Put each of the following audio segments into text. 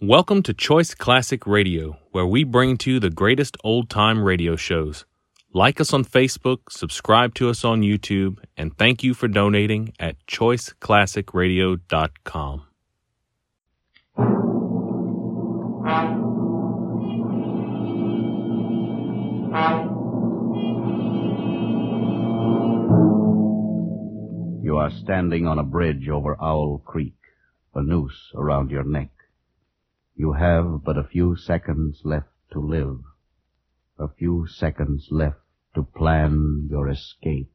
Welcome to Choice Classic Radio, where we bring to you the greatest old time radio shows. Like us on Facebook, subscribe to us on YouTube, and thank you for donating at choiceclassicradio.com. You are standing on a bridge over Owl Creek, a noose around your neck. You have but a few seconds left to live, a few seconds left to plan your escape.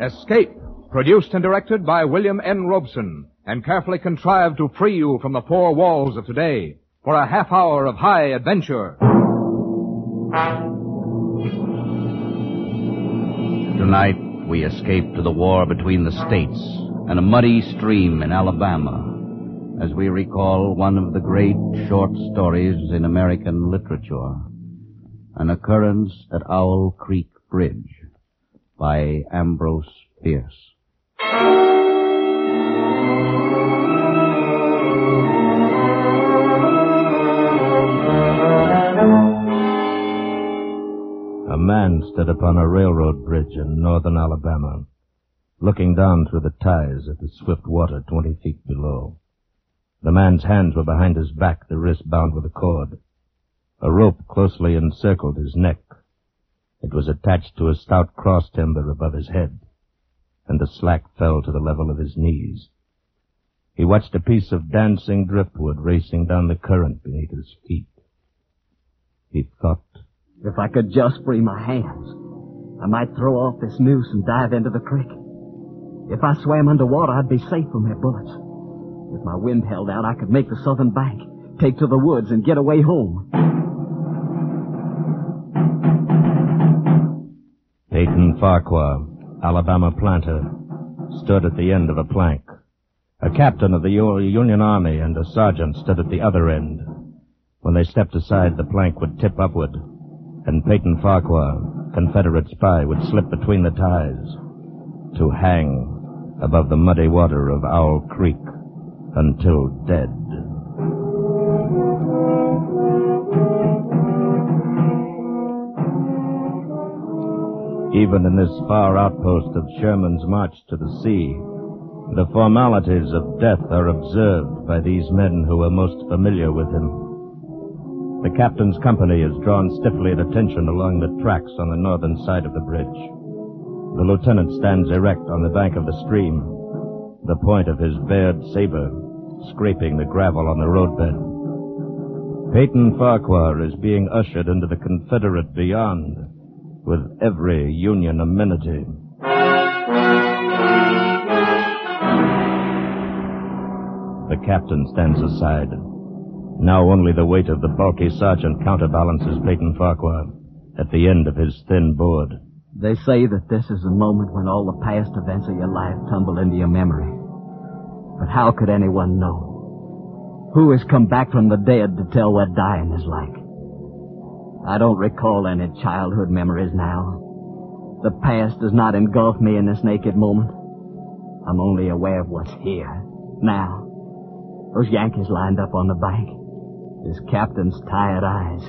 Escape, produced and directed by William N. Robson, and carefully contrived to free you from the four walls of today for a half hour of high adventure. Tonight, we escape to the war between the states and a muddy stream in Alabama as we recall one of the great short stories in American literature, An Occurrence at Owl Creek Bridge by Ambrose Bierce. A man stood upon a railroad bridge in northern Alabama, looking down through the ties at the swift water twenty feet below. The man's hands were behind his back, the wrist bound with a cord. A rope closely encircled his neck. It was attached to a stout cross timber above his head, and the slack fell to the level of his knees. He watched a piece of dancing driftwood racing down the current beneath his feet. He thought, If I could just free my hands, I might throw off this noose and dive into the creek. If I swam underwater, I'd be safe from their bullets. If my wind held out, I could make the southern bank, take to the woods, and get away home. Peyton Farquhar, Alabama planter, stood at the end of a plank. A captain of the Union Army and a sergeant stood at the other end. When they stepped aside, the plank would tip upward, and Peyton Farquhar, Confederate spy, would slip between the ties to hang above the muddy water of Owl Creek until dead. Even in this far outpost of Sherman's march to the sea, the formalities of death are observed by these men who are most familiar with him. The captain's company is drawn stiffly at attention along the tracks on the northern side of the bridge. The lieutenant stands erect on the bank of the stream, the point of his bared saber scraping the gravel on the roadbed. Peyton Farquhar is being ushered into the Confederate beyond with every Union amenity. The captain stands aside. Now only the weight of the bulky sergeant counterbalances Peyton Farquhar at the end of his thin board. They say that this is a moment when all the past events of your life tumble into your memory. But how could anyone know? Who has come back from the dead to tell what dying is like? I don't recall any childhood memories now. The past does not engulf me in this naked moment. I'm only aware of what's here, now. Those Yankees lined up on the bank. His captain's tired eyes.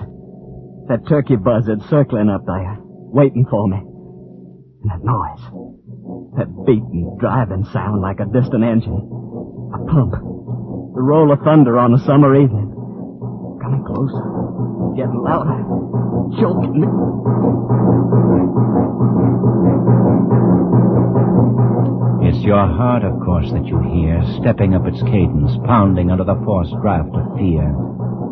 That turkey buzzard circling up there, waiting for me. And that noise. That beating, driving sound like a distant engine. A pump. The roll of thunder on a summer evening. Coming closer. Getting louder. Choking me. It's your heart, of course, that you hear, stepping up its cadence, pounding under the forced draft of fear.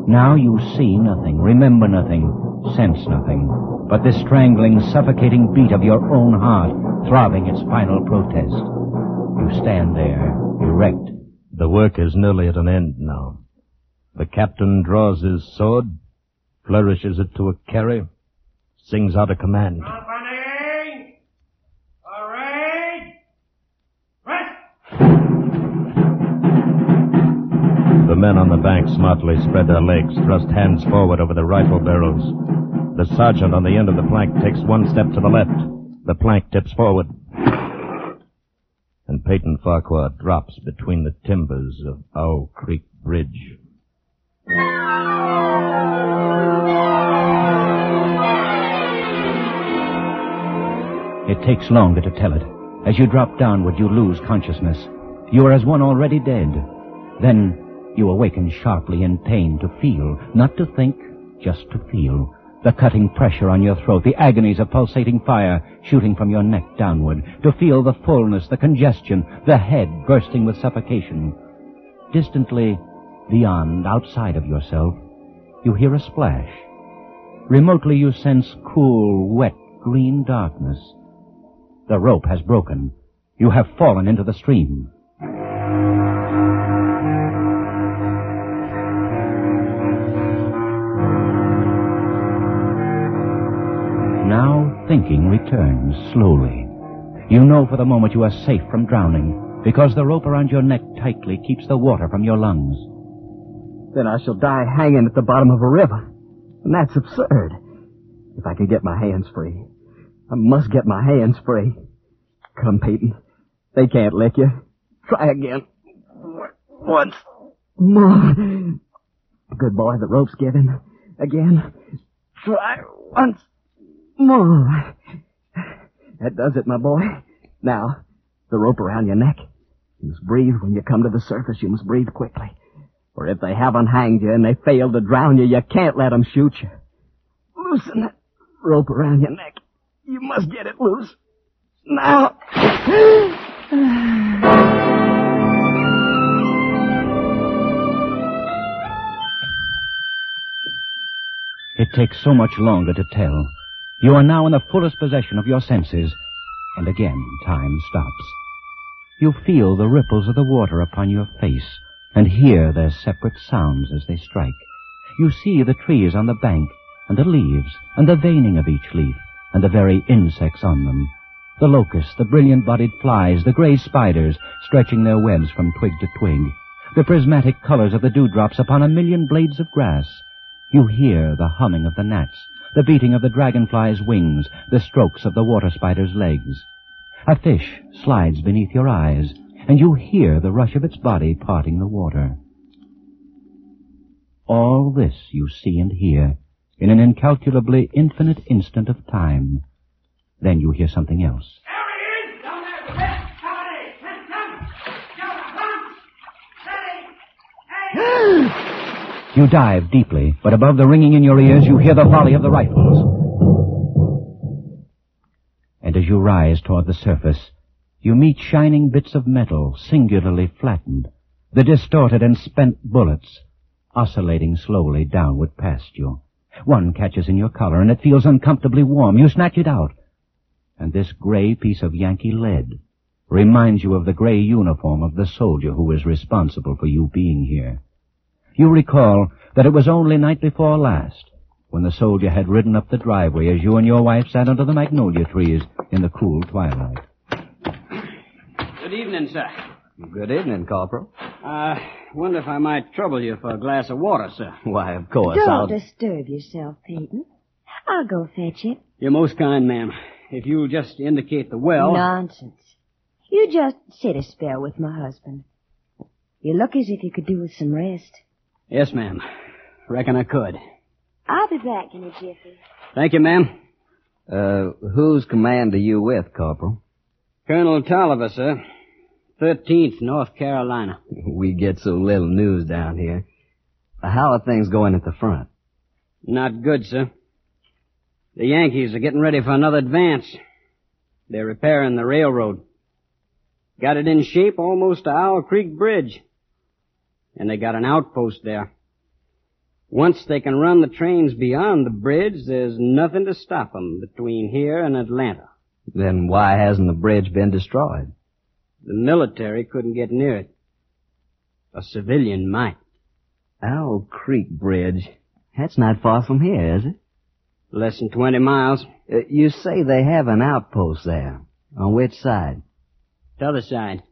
Now you see nothing, remember nothing, sense nothing, but this strangling, suffocating beat of your own heart, throbbing its final protest. You stand there, erect. The work is nearly at an end now. The captain draws his sword, flourishes it to a carry, sings out a command. Men on the bank smartly spread their legs, thrust hands forward over the rifle barrels. The sergeant on the end of the plank takes one step to the left. The plank tips forward. And Peyton Farquhar drops between the timbers of Owl Creek Bridge. It takes longer to tell it. As you drop downward, you lose consciousness. You are as one already dead. Then you awaken sharply in pain to feel, not to think, just to feel. The cutting pressure on your throat, the agonies of pulsating fire shooting from your neck downward, to feel the fullness, the congestion, the head bursting with suffocation. Distantly, beyond, outside of yourself, you hear a splash. Remotely you sense cool, wet, green darkness. The rope has broken. You have fallen into the stream. Thinking returns slowly. You know for the moment you are safe from drowning because the rope around your neck tightly keeps the water from your lungs. Then I shall die hanging at the bottom of a river. And that's absurd. If I can get my hands free. I must get my hands free. Come, Peyton. They can't lick you. Try again. Once more. Good boy, the rope's given. Again. Try once more. That does it, my boy. Now, the rope around your neck. You must breathe when you come to the surface. You must breathe quickly. For if they haven't hanged you and they fail to drown you, you can't let them shoot you. Loosen that rope around your neck. You must get it loose. Now. It takes so much longer to tell. You are now in the fullest possession of your senses, and again time stops. You feel the ripples of the water upon your face, and hear their separate sounds as they strike. You see the trees on the bank, and the leaves, and the veining of each leaf, and the very insects on them. The locusts, the brilliant-bodied flies, the gray spiders stretching their webs from twig to twig, the prismatic colors of the dewdrops upon a million blades of grass. You hear the humming of the gnats, the beating of the dragonfly's wings, the strokes of the water spider's legs. A fish slides beneath your eyes, and you hear the rush of its body parting the water. All this you see and hear in an incalculably infinite instant of time. Then you hear something else. You dive deeply, but above the ringing in your ears, you hear the volley of the rifles. And as you rise toward the surface, you meet shining bits of metal, singularly flattened, the distorted and spent bullets, oscillating slowly downward past you. One catches in your collar, and it feels uncomfortably warm. You snatch it out. And this gray piece of Yankee lead reminds you of the gray uniform of the soldier who is responsible for you being here. You recall that it was only night before last when the soldier had ridden up the driveway as you and your wife sat under the magnolia trees in the cool twilight. Good evening, sir. Good evening, Corporal. Uh, wonder if I might trouble you for a glass of water, sir. Why, of course, Don't I'll... disturb yourself, Peyton. I'll go fetch it. You're most kind, ma'am. If you'll just indicate the well. Nonsense. You just sit a spell with my husband. You look as if you could do with some rest. Yes, ma'am. Reckon I could. I'll be back in a jiffy. Thank you, ma'am. Uh, whose command are you with, Corporal? Colonel Tolliver, sir. 13th, North Carolina. We get so little news down here. How are things going at the front? Not good, sir. The Yankees are getting ready for another advance. They're repairing the railroad. Got it in shape almost to Owl Creek Bridge. And they got an outpost there. Once they can run the trains beyond the bridge, there's nothing to stop 'em between here and Atlanta. Then why hasn't the bridge been destroyed? The military couldn't get near it. A civilian might. Owl Creek Bridge. That's not far from here, is it? Less than 20 miles. Uh, you say they have an outpost there. On which side? T'other side.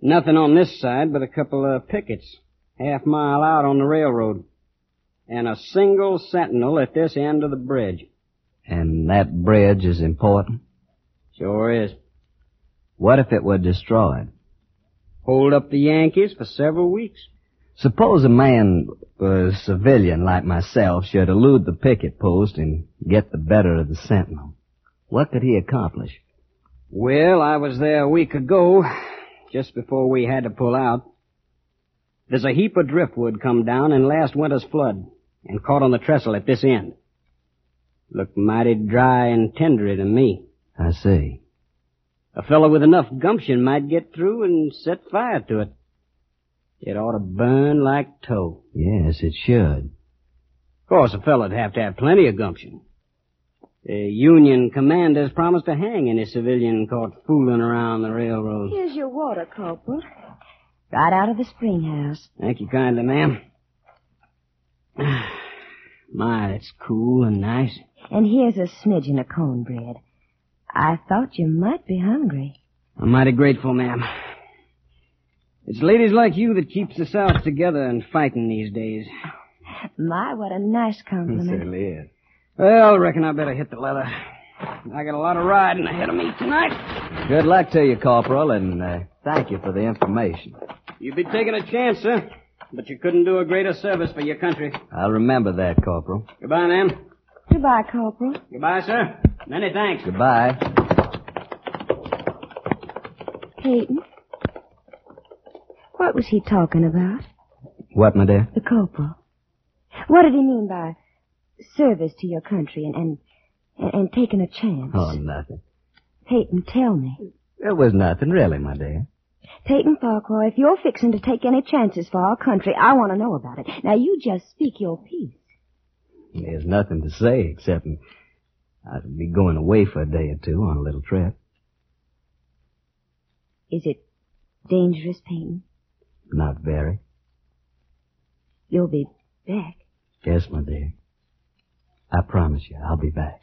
Nothing on this side but a couple of pickets. half mile out on the railroad. And a single sentinel at this end of the bridge. And that bridge is important? Sure is. What if it were destroyed? Hold up the Yankees for several weeks. Suppose a man, a civilian like myself, should elude the picket post and get the better of the sentinel. What could he accomplish? Well, I was there a week ago, just before we had to pull out. There's a heap of driftwood come down in last winter's flood and caught on the trestle at this end. Looked mighty dry and tendery to me. I see. A fellow with enough gumption might get through and set fire to it. It ought to burn like tow. Yes, it should. Of course, a fellow'd have to have plenty of gumption. The Union commander's promised to hang any civilian caught fooling around the railroad. Here's your water, Corporal. Right out of the spring house. Thank you kindly, ma'am. My, it's cool and nice. And here's a smidgen of cornbread. I thought you might be hungry. I'm mighty grateful, ma'am. It's ladies like you that keeps the South together and fighting these days. My, what a nice compliment. It certainly is. Well, I reckon I better hit the leather. I got a lot of riding ahead of me tonight. Good luck to you, Corporal, and uh, thank you for the information. You'd be taking a chance, sir. But you couldn't do a greater service for your country. I'll remember that, Corporal. Goodbye, ma'am. Goodbye, Corporal. Goodbye, sir. Many thanks. Goodbye. Peyton. What was he talking about? What, my dear? The corporal. What did he mean by service to your country and and, and, taking a chance? Oh, nothing. Peyton, tell me. It was nothing, really, my dear. Peyton Farquhar, if you're fixing to take any chances for our country, I want to know about it. Now, you just speak your piece. There's nothing to say except I'd be going away for a day or two on a little trip. Is it dangerous, Peyton? Not very. You'll be back. Yes, my dear. I promise you, I'll be back.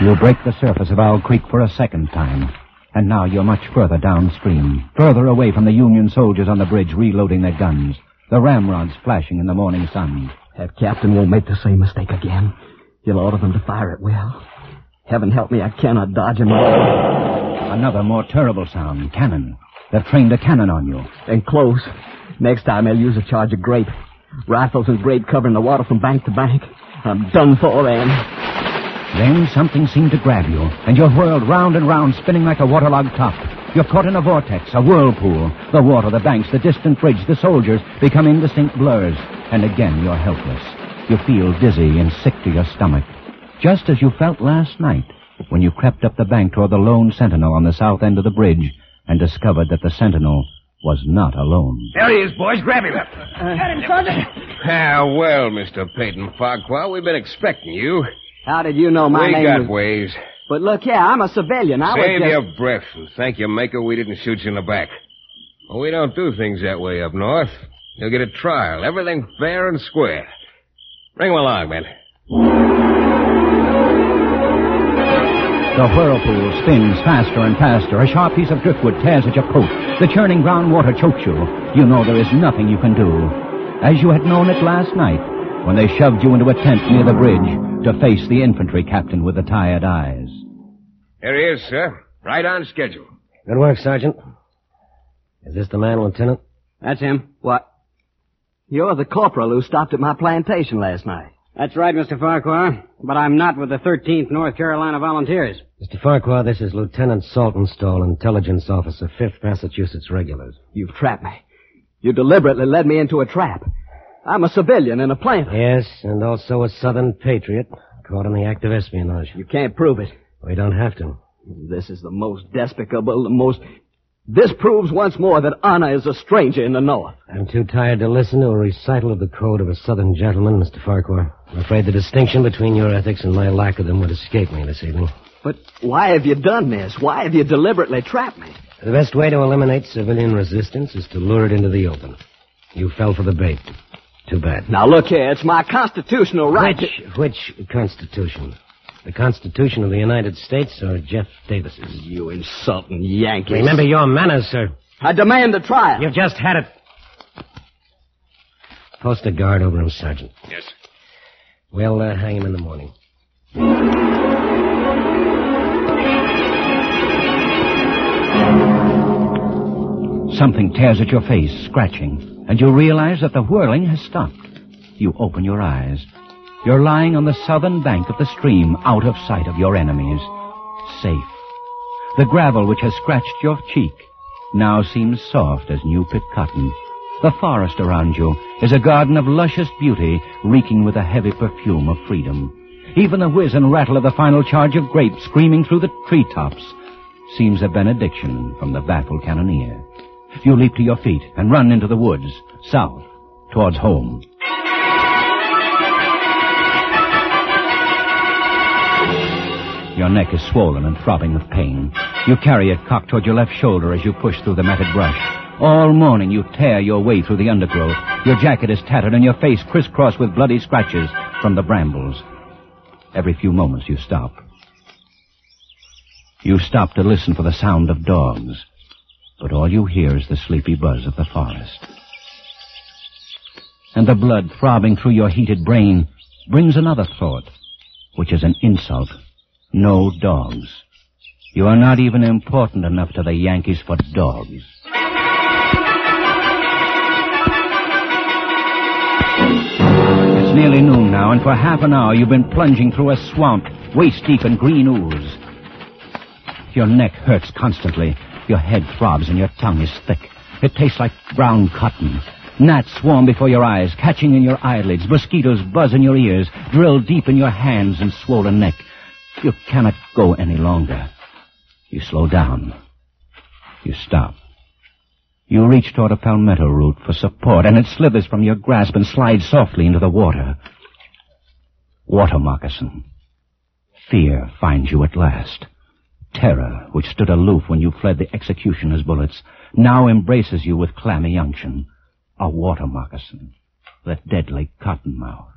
You break the surface of Owl Creek for a second time. And now you're much further downstream, further away from the Union soldiers on the bridge reloading their guns, the ramrods flashing in the morning sun. That captain won't make the same mistake again. He'll order them to fire at will. Heaven help me, I cannot dodge him. Another more terrible sound, cannon. They've trained a cannon on you. And close. Next time I'll use a charge of grape. Rifles and grape covering the water from bank to bank. I'm done for then. Then something seemed to grab you, and you're whirled round and round, spinning like a waterlogged top. You're caught in a vortex, a whirlpool. The water, the banks, the distant bridge, the soldiers become indistinct blurs. And again you're helpless. You feel dizzy and sick to your stomach. Just as you felt last night when you crept up the bank toward the lone sentinel on the south end of the bridge and discovered that the sentinel was not alone. There he is, boys. Grab him. up! Got him, Sergeant. Ah, well, Mr. Peyton Farquhar, we've been expecting you. How did you know my we name got was... ways. But look here, I'm a civilian. I Save was just... your breath and thank your maker we didn't shoot you in the back. Well, we don't do things that way up north. You'll get a trial. Everything fair and square. Bring him along, men. The whirlpool spins faster and faster. A sharp piece of driftwood tears at your coat. The churning brown water chokes you. You know there is nothing you can do. As you had known it last night, when they shoved you into a tent near the bridge to face the infantry captain with the tired eyes. Here he is, sir. Right on schedule. Good work, Sergeant. Is this the man, Lieutenant? That's him. What? You're the corporal who stopped at my plantation last night. That's right, Mr. Farquhar. But I'm not with the 13th North Carolina Volunteers. Mr. Farquhar, this is Lieutenant Saltonstall, Intelligence Officer, 5th Massachusetts Regulars. You've trapped me. You deliberately led me into a trap. I'm a civilian and a planter. Yes, and also a Southern patriot, caught in the act of espionage. You can't prove it. We don't have to. This is the most despicable, the most... This proves once more that Anna is a stranger in the North. I'm too tired to listen to a recital of the code of a Southern gentleman, Mr. Farquhar. I'm afraid the distinction between your ethics and my lack of them would escape me this evening. But why have you done this? Why have you deliberately trapped me? The best way to eliminate civilian resistance is to lure it into the open. You fell for the bait. Too bad. Now look here, it's my constitutional right Which, which Constitution? The Constitution of the United States or Jeff Davis's? You insulting Yankees. Remember your manners, sir. I demand the trial. You've just had it. Post a guard over him, Sergeant. Yes. We'll uh, hang him in the morning. Something tears at your face, scratching, and you realize that the whirling has stopped. You open your eyes. You're lying on the southern bank of the stream, out of sight of your enemies. Safe. The gravel which has scratched your cheek now seems soft as new picked cotton. The forest around you is a garden of luscious beauty, reeking with the heavy perfume of freedom. Even the whiz and rattle of the final charge of grapes screaming through the treetops seems a benediction from the baffled cannoneer. You leap to your feet and run into the woods, south, towards home. Your neck is swollen and throbbing with pain. You carry it cocked toward your left shoulder as you push through the matted brush. All morning you tear your way through the undergrowth. Your jacket is tattered and your face crisscrossed with bloody scratches from the brambles. Every few moments you stop. You stop to listen for the sound of dogs, but all you hear is the sleepy buzz of the forest. And the blood throbbing through your heated brain brings another thought, which is an insult. No dogs. You are not even important enough to the Yankees for dogs. It's nearly noon now, and for half an hour you've been plunging through a swamp, waist deep in green ooze. Your neck hurts constantly. Your head throbs and your tongue is thick. It tastes like brown cotton. Gnats swarm before your eyes, catching in your eyelids. Mosquitoes buzz in your ears, drill deep in your hands and swollen neck. You cannot go any longer. You slow down. You stop. You reach toward a palmetto root for support, and it slithers from your grasp and slides softly into the water. Water moccasin. Fear finds you at last. Terror, which stood aloof when you fled the executioner's bullets, now embraces you with clammy unction. A water moccasin. The deadly cottonmouth.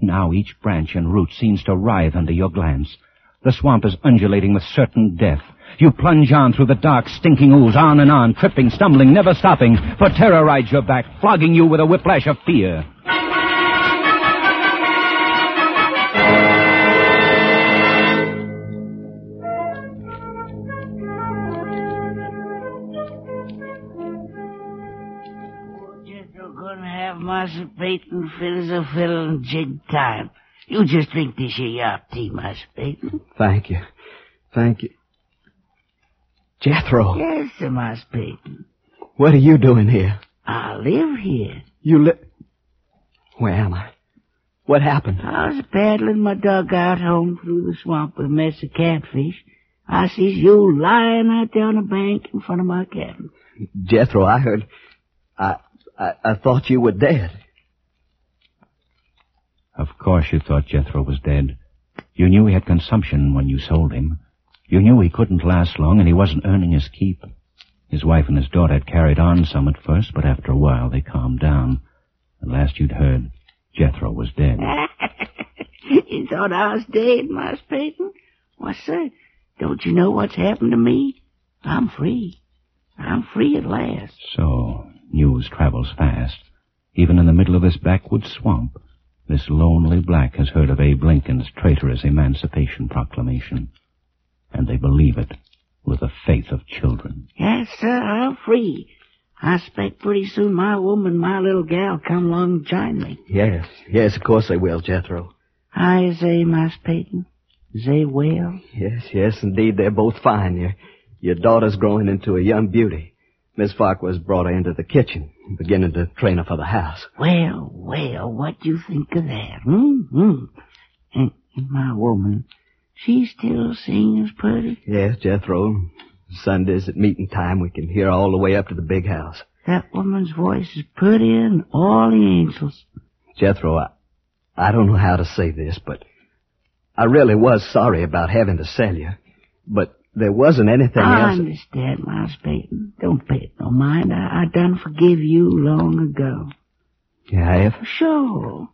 Now each branch and root seems to writhe under your glance. The swamp is undulating with certain death. You plunge on through the dark, stinking ooze, on and on, tripping, stumbling, never stopping, for terror rides your back, flogging you with a whiplash of fear. Gonna have Master Peyton fit a fiddle and jig time. You just drink this here yop tea, Master Peyton. Thank you. Thank you. Jethro, Yes, sir, Master Peyton. what are you doing here? I live here. You live... Where am I? What happened? I was paddling my dugout home through the swamp with a mess of catfish. I sees you lying out there on the bank in front of my cabin. Jethro, I heard... I, I, I thought you were dead. Of course you thought Jethro was dead. You knew he had consumption when you sold him. You knew he couldn't last long and he wasn't earning his keep. His wife and his daughter had carried on some at first, but after a while they calmed down. At last you'd heard Jethro was dead. you thought I was dead, Master Peyton? Why, sir, don't you know what's happened to me? I'm free. I'm free at last. So, news travels fast. Even in the middle of this backwoods swamp, this lonely black has heard of Abe Lincoln's traitorous Emancipation Proclamation. And they believe it with the faith of children. Yes, sir, I'm free. I expect pretty soon my woman, my little gal, come along and join me. Yes, yes, of course they will, Jethro. How is they, Master Peyton? Is they well? Yes, yes, indeed, they're both fine. Your, your daughter's growing into a young beauty. Miss Farquhar's brought her into the kitchen, beginning to train her for the house. Well, well, what do you think of that? Hmm? hmm. And, and my woman, she still sings pretty? Yes, Jethro. Sundays at meeting time, we can hear all the way up to the big house. That woman's voice is prettier than all the angels. Jethro, I, I don't know how to say this, but I really was sorry about having to sell you. But there wasn't anything I else. understand, Miles Peyton. Don't pay it no mind. I, I done forgive you long ago. You have? Sure.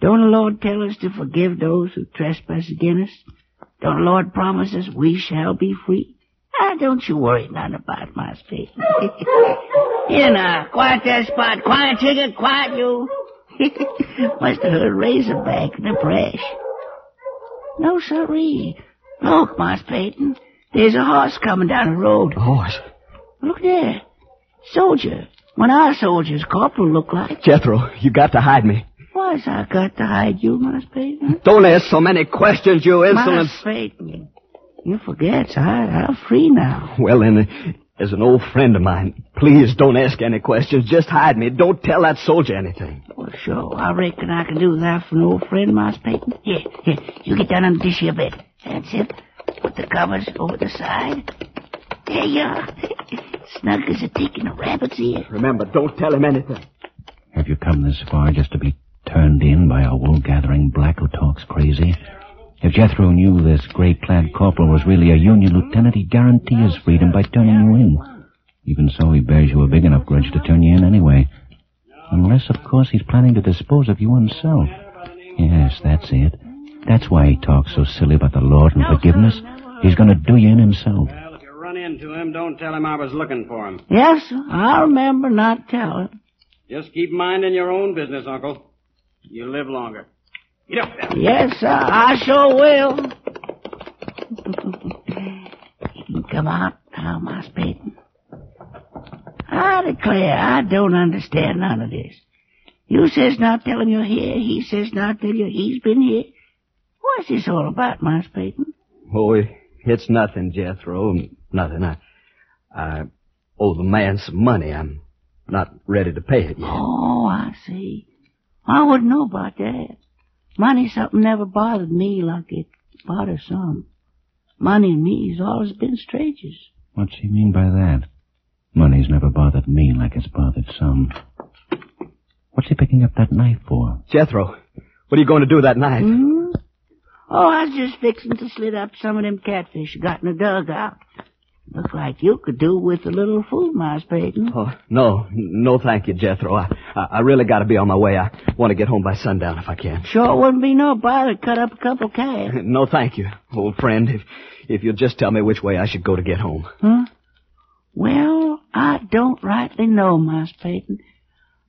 Don't the Lord tell us to forgive those who trespass against us? Don't the Lord promise us we shall be free? Ah, don't you worry none about my Peyton. Here now, quiet that spot. Quiet, Tigger, quiet you. Must have heard Razorback in the brush. No, sirree. Look, Moss Peyton. There's a horse coming down the road. A horse? Look there. Soldier. One of our soldiers, Corporal, look like. Jethro, you got to hide me. Why's I got to hide you, Moss Peyton? Don't ask so many questions, you insolent... Moss Peyton. You forget, I, I'm free now. Well, then, uh, as an old friend of mine, please don't ask any questions. Just hide me. Don't tell that soldier anything. Well, sure. I reckon I can do that for an old friend, Moss Peyton. Here, here. You get down on this here bed. That's it. Put the covers over the side. There you are. Snug as a tick in a rabbit's ear. Remember, don't tell him anything. Have you come this far just to be turned in by a wool-gathering black who talks crazy? If Jethro knew this gray-clad corporal was really a Union lieutenant, he'd guarantee his freedom by turning you in. Even so, he bears you a big enough grudge to turn you in anyway. Unless, of course, he's planning to dispose of you himself. Yes, that's it. That's why he talks so silly about the Lord and forgiveness. Uh, he's going to do you in himself. Well, if you run into him, don't tell him I was looking for him. Yes, sir. I remember not telling. Just keep minding your own business, Uncle. You live longer. Get up there. Yes, sir. I sure will. you can come out now, Moss Peyton. I declare, I don't understand none of this. You says not tell him you're here. He says not tell you he's been here. What's this all about, Moss Peyton? Oh, it's nothing, Jethro. Nothing. I, I owe the man some money. I'm not ready to pay it yet. Oh, I see. I wouldn't know about that. Money something never bothered me like it bothers some. Money and me's always been strangers. What's he mean by that? Money's never bothered me like it's bothered some. What's he picking up that knife for? Jethro, what are you going to do with that knife? Hmm? Oh, I was just fixing to slit up some of them catfish you got in the dugout. Looks like you could do with a little food, Moss Peyton. Oh, no. No, thank you, Jethro. I, I, I really got to be on my way. I want to get home by sundown if I can. Sure wouldn't be no bother to cut up a couple calves. No, thank you, old friend. If, if you'll just tell me which way I should go to get home. Huh? Well, I don't rightly know, Moss Peyton.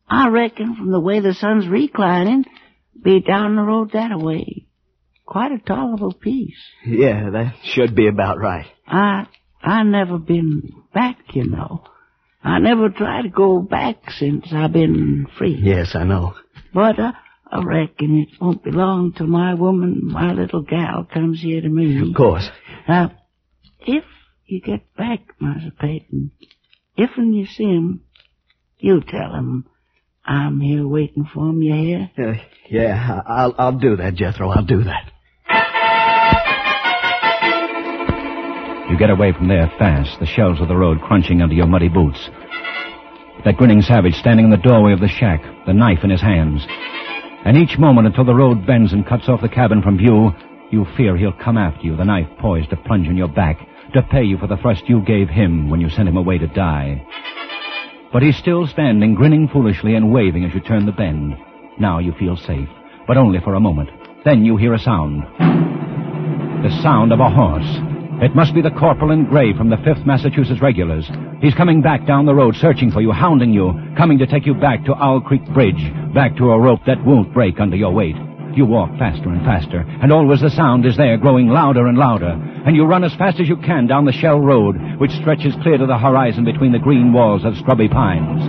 I reckon from the way the sun's reclining, be down the road that way. Quite a tolerable piece. Yeah, that should be about right. I I never been back, you know. I never tried to go back since I've been free. Yes, I know. But uh, I reckon it won't be long till my woman, my little gal, comes here to me. Of course. Now, if you get back, Master Peyton, if when you see him, you tell him I'm here waiting for him, you hear? Uh, yeah, I'll, I'll do that, Jethro. I'll do that. You get away from there fast, the shells of the road crunching under your muddy boots. That grinning savage standing in the doorway of the shack, the knife in his hands. And each moment until the road bends and cuts off the cabin from view, you fear he'll come after you, the knife poised to plunge in your back, to pay you for the thrust you gave him when you sent him away to die. But he's still standing, grinning foolishly and waving as you turn the bend. Now you feel safe, but only for a moment. Then you hear a sound. The sound of a horse. It must be the corporal in gray from the 5th Massachusetts Regulars. He's coming back down the road, searching for you, hounding you, coming to take you back to Owl Creek Bridge, back to a rope that won't break under your weight. You walk faster and faster, and always the sound is there, growing louder and louder, and you run as fast as you can down the shell road, which stretches clear to the horizon between the green walls of scrubby pines.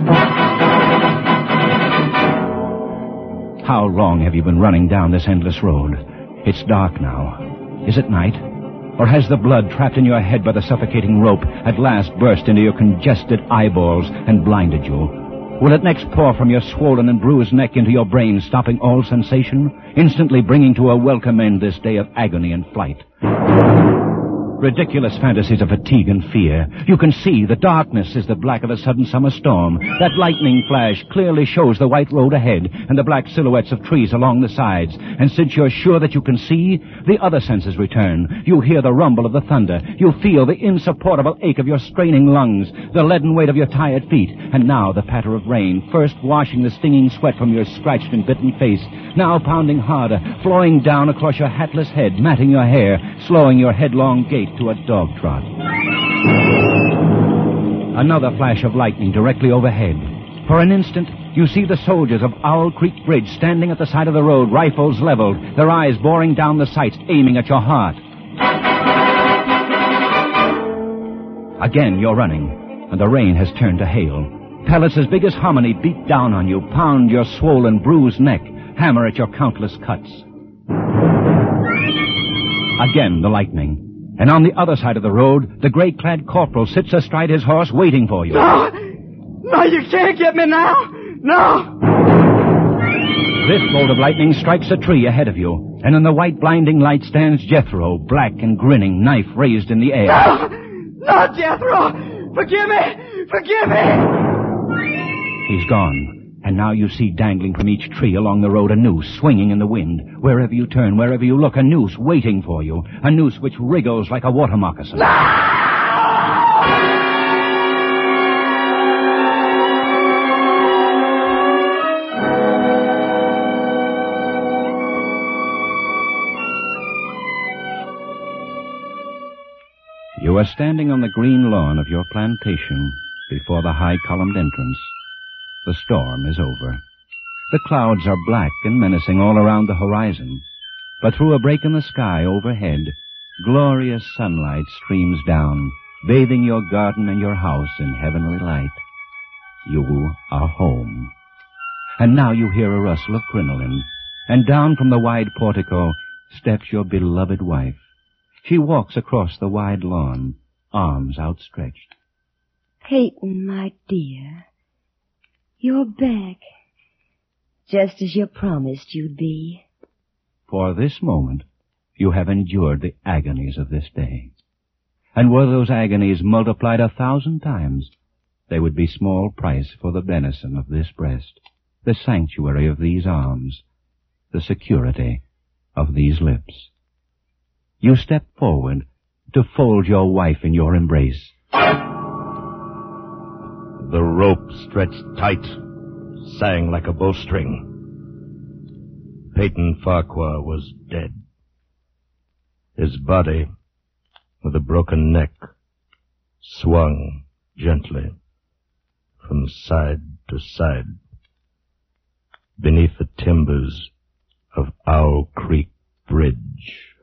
How long have you been running down this endless road? It's dark now. Is it night? Or has the blood trapped in your head by the suffocating rope at last burst into your congested eyeballs and blinded you? Will it next pour from your swollen and bruised neck into your brain, stopping all sensation, instantly bringing to a welcome end this day of agony and flight? Ridiculous fantasies of fatigue and fear. You can see the darkness is the black of a sudden summer storm. That lightning flash clearly shows the white road ahead and the black silhouettes of trees along the sides. And since you're sure that you can see, the other senses return. You hear the rumble of the thunder. You feel the insupportable ache of your straining lungs, the leaden weight of your tired feet. And now the patter of rain, first washing the stinging sweat from your scratched and bitten face, now pounding harder, flowing down across your hatless head, matting your hair, slowing your headlong gait to a dog trot. Another flash of lightning directly overhead. For an instant, you see the soldiers of Owl Creek Bridge standing at the side of the road, rifles leveled, their eyes boring down the sights, aiming at your heart. Again, you're running, and the rain has turned to hail. Pellets as big as hominy beat down on you, pound your swollen, bruised neck, hammer at your countless cuts. Again, the lightning. And on the other side of the road, the gray-clad corporal sits astride his horse waiting for you. No! No, you can't get me now! No! This bolt of lightning strikes a tree ahead of you, and in the white blinding light stands Jethro, black and grinning, knife raised in the air. No! No, Jethro! Forgive me! Forgive me! He's gone, and now you see dangling from each tree along the road a noose swinging in the wind. Wherever you turn, wherever you look, a noose waiting for you. A noose which wriggles like a water moccasin. You are standing on the green lawn of your plantation before the high columned entrance. The storm is over. The clouds are black and menacing all around the horizon, but through a break in the sky overhead, glorious sunlight streams down, bathing your garden and your house in heavenly light. You are home. And now you hear a rustle of crinoline, and down from the wide portico steps your beloved wife. She walks across the wide lawn, arms outstretched. Peyton, my dear, you're back. Just as you promised you'd be. For this moment, you have endured the agonies of this day. And were those agonies multiplied a thousand times, they would be small price for the benison of this breast, the sanctuary of these arms, the security of these lips. You step forward to fold your wife in your embrace. The rope stretched tight, sang like a bowstring. Peyton Farquhar was dead. His body, with a broken neck, swung gently from side to side beneath the timbers of Owl Creek Bridge.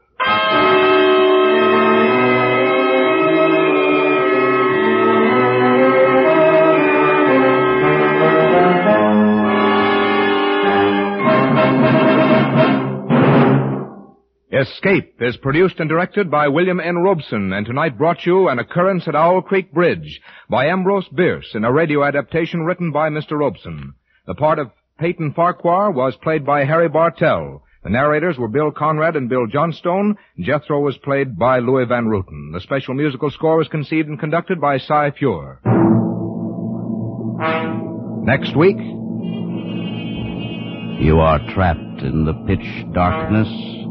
Escape is produced and directed by William N. Robson, and tonight brought you an occurrence at Owl Creek Bridge by Ambrose Bierce in a radio adaptation written by Mr. Robson. The part of Peyton Farquhar was played by Harry Bartell. The narrators were Bill Conrad and Bill Johnstone. Jethro was played by Louis Van Rooten. The special musical score was conceived and conducted by Cy Feuer. Next week, You are trapped in the pitch darkness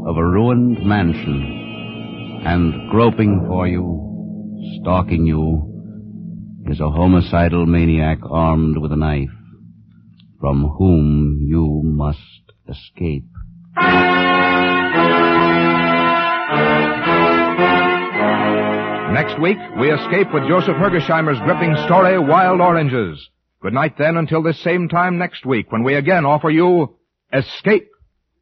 of a ruined mansion, and groping for you, stalking you, is a homicidal maniac armed with a knife, from whom you must escape. Next week, we escape with Joseph Hergesheimer's gripping story, Wild Oranges. Good night then until this same time next week when we again offer you Escape.